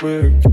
Love,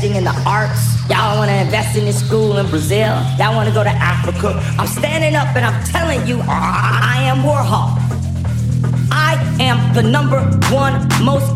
investing in the arts, y'all want to invest in this school in Brazil, y'all want to go to Africa, I'm standing up and I'm telling you, I am Warhol. I am the number one most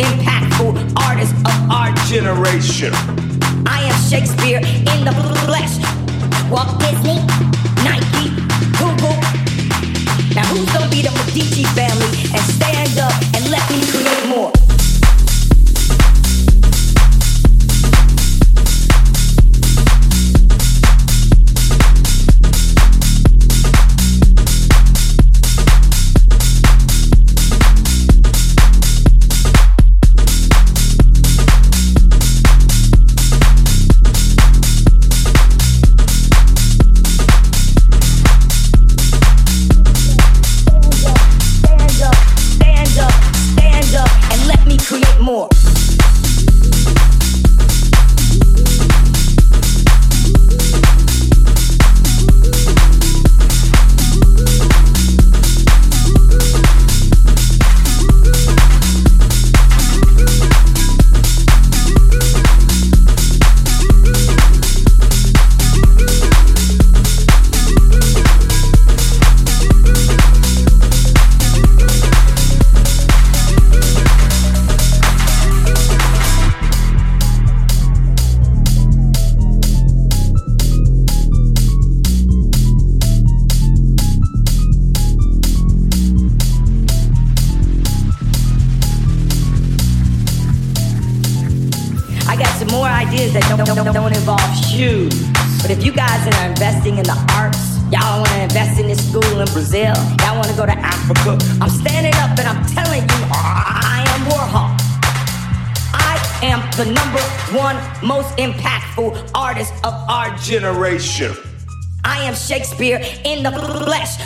in the flesh.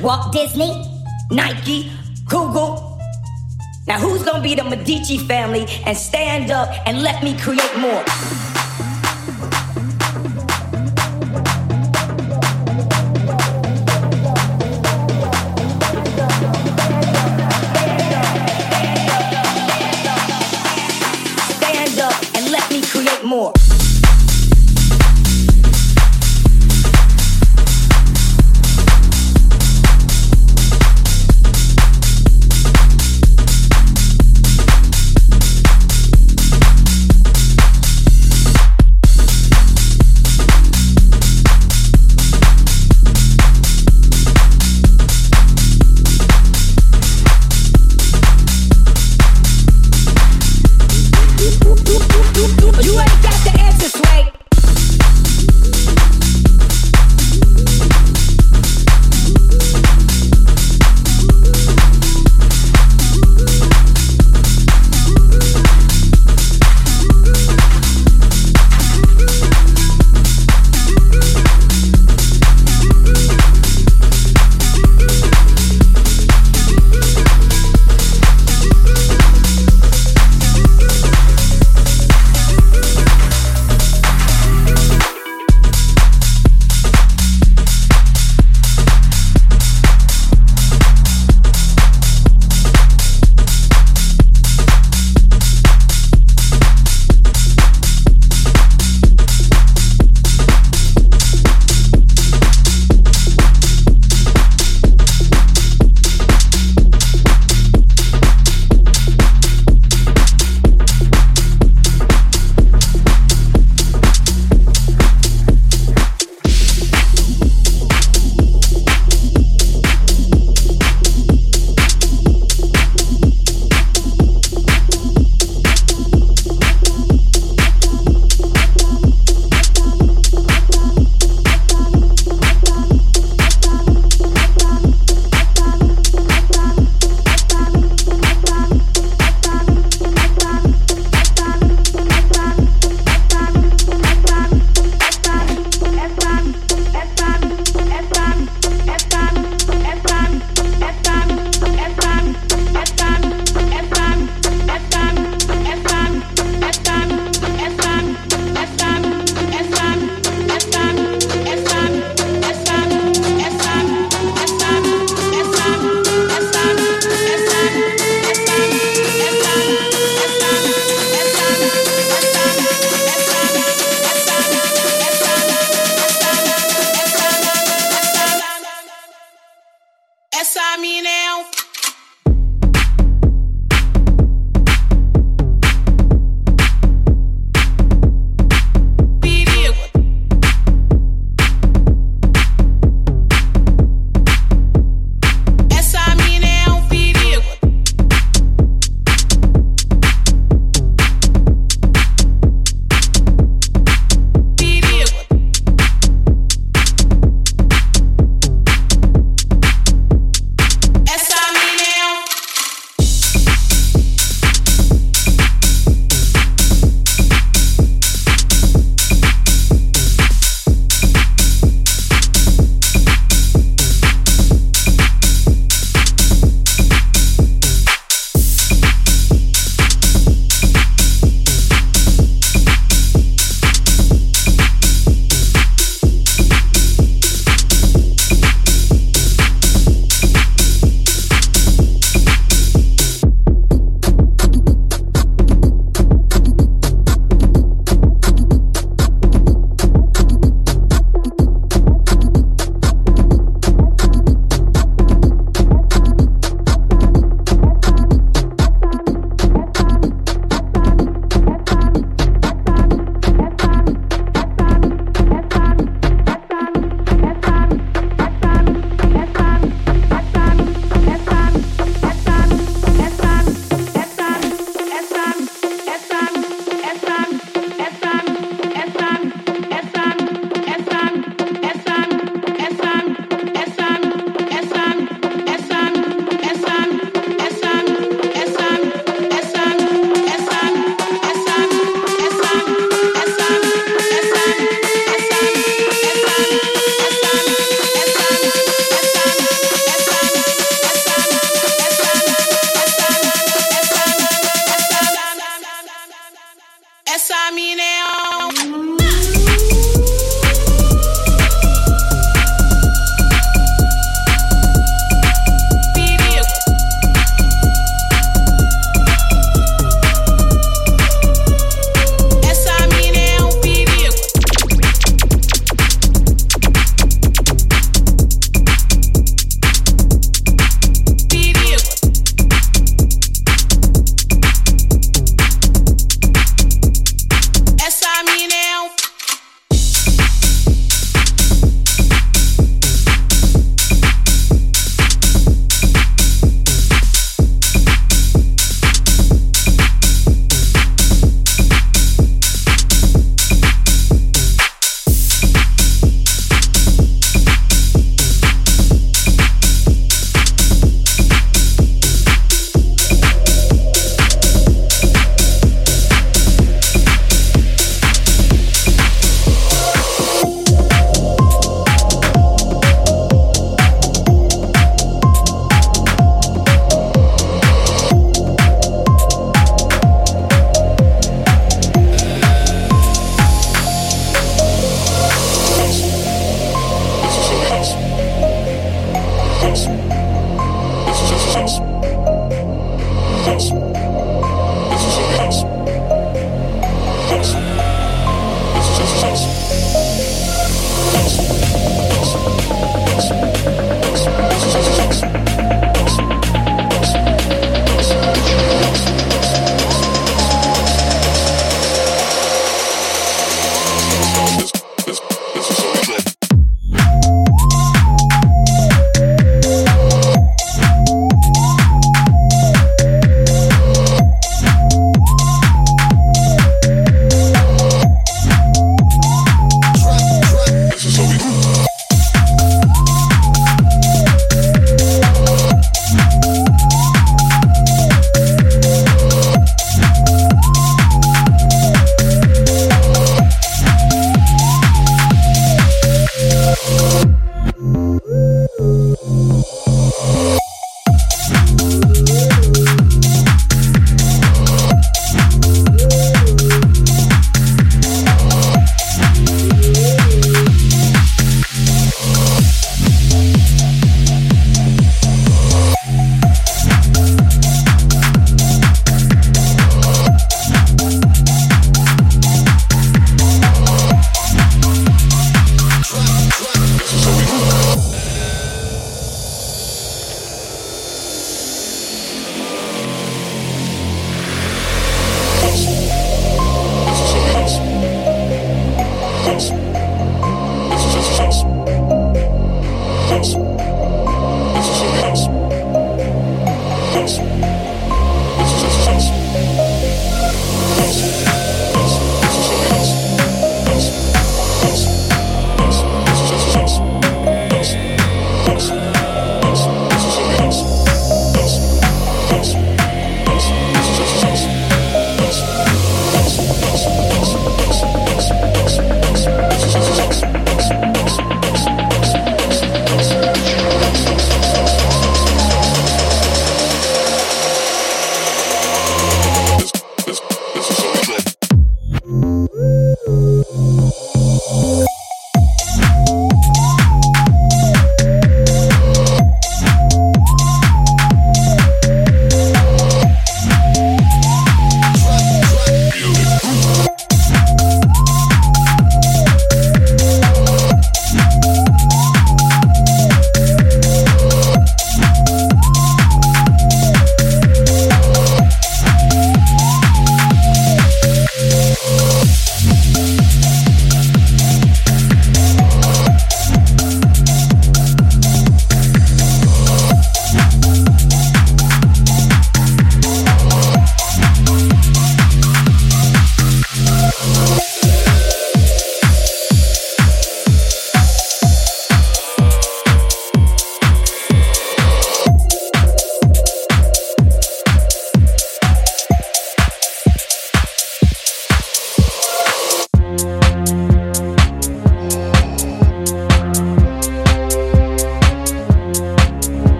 Walt Disney, Nike, Google. Now who's gonna be the Medici family and stand up and let me create more?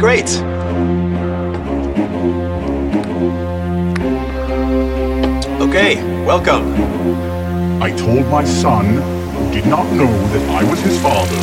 Great. Okay, welcome. I told my son, who did not know that I was his father.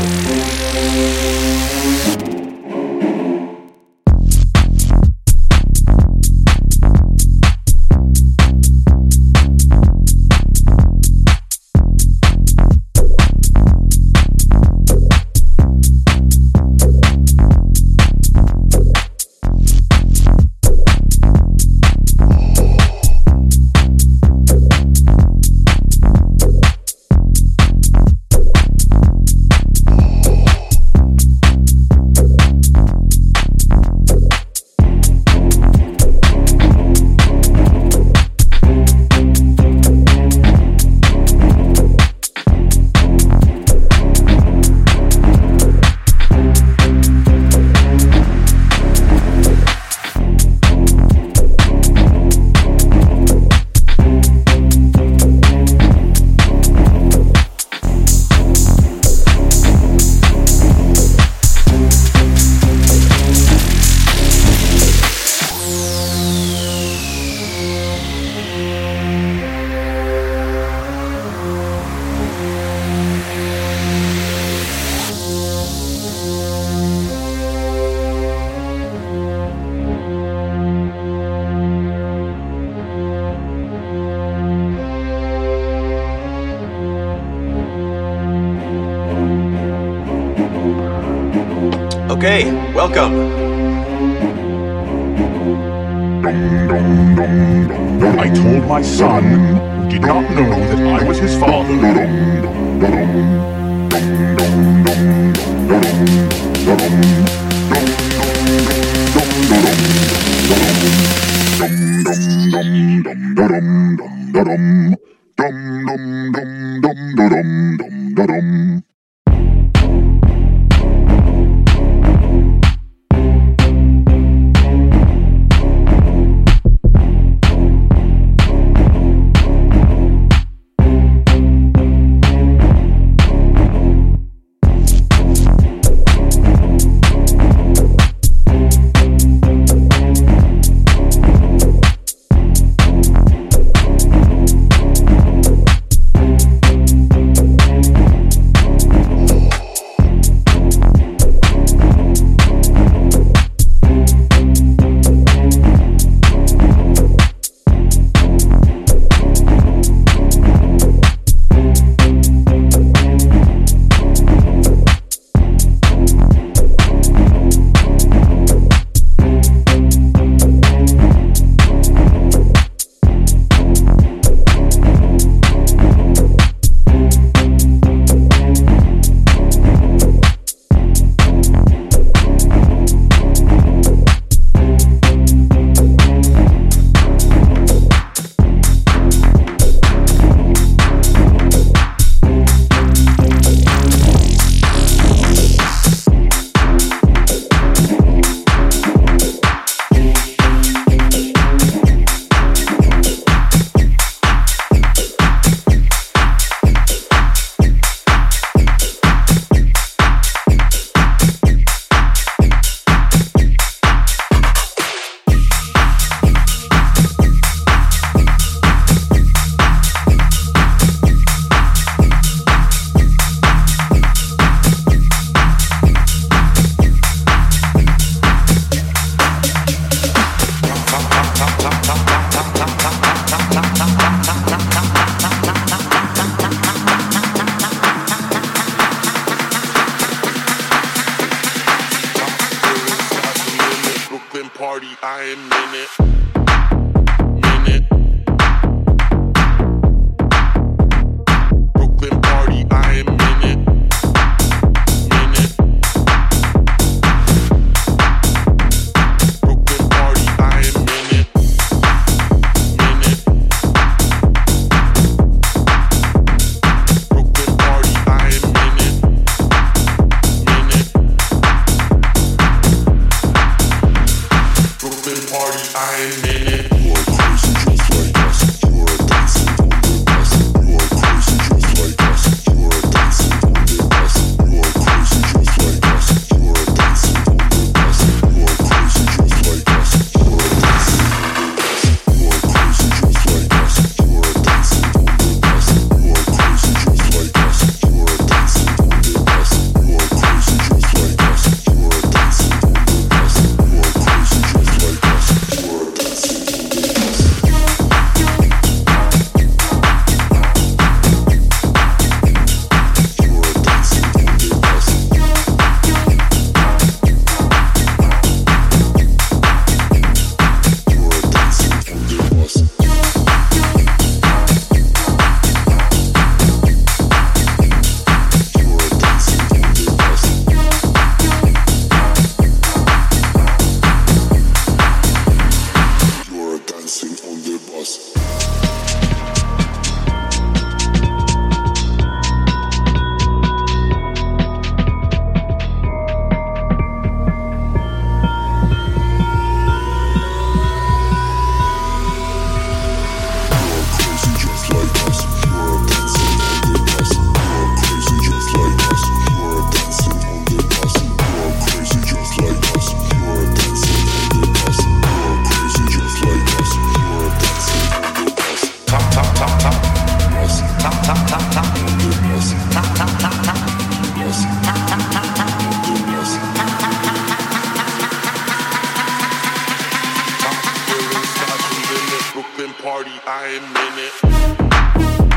Welcome. open party, I am in it.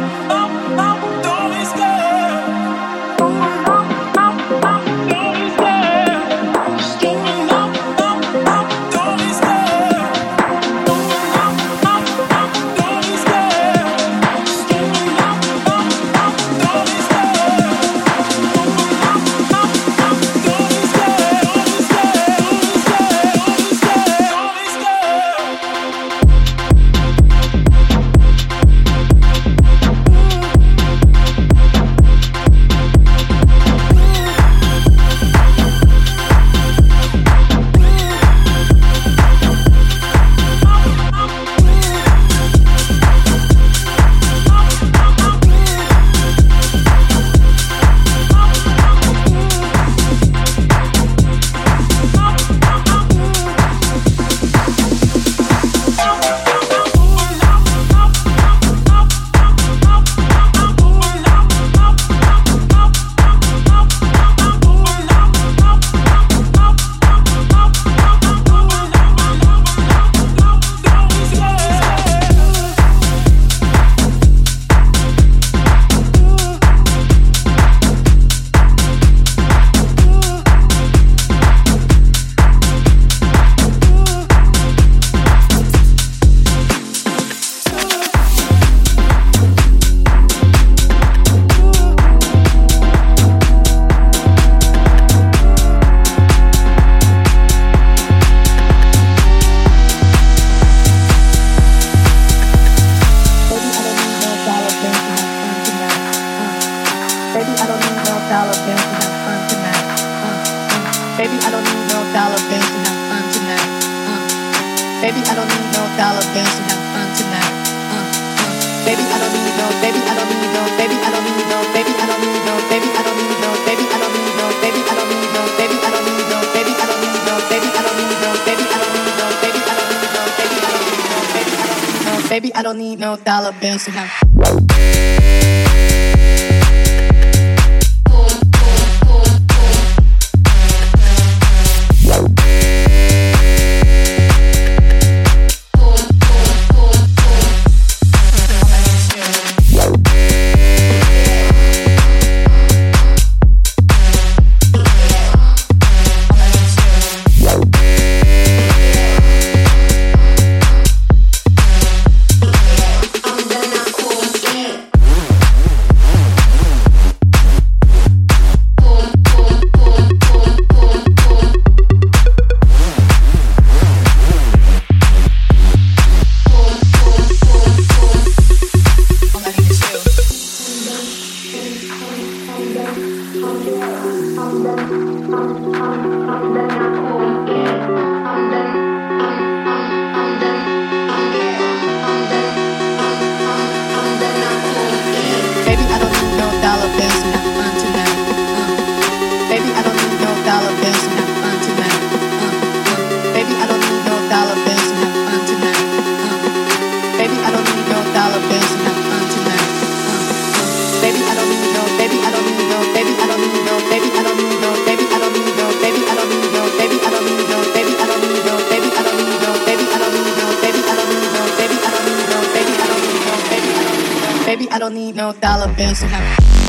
dollar bills and have. I don't need no dollar bills to have.